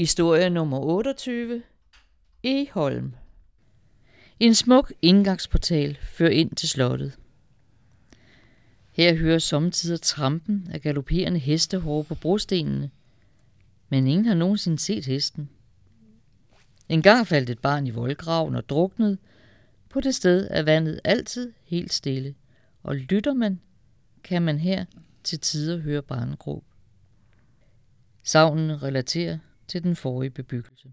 Historie nummer 28. Eholm. En smuk indgangsportal fører ind til slottet. Her hører samtidig trampen af galopperende hestehår på brostenene, men ingen har nogensinde set hesten. En gang faldt et barn i voldgraven og druknede. På det sted er vandet altid helt stille, og lytter man, kan man her til tider høre barnegråb. Savnen relaterer til den forrige bebyggelse.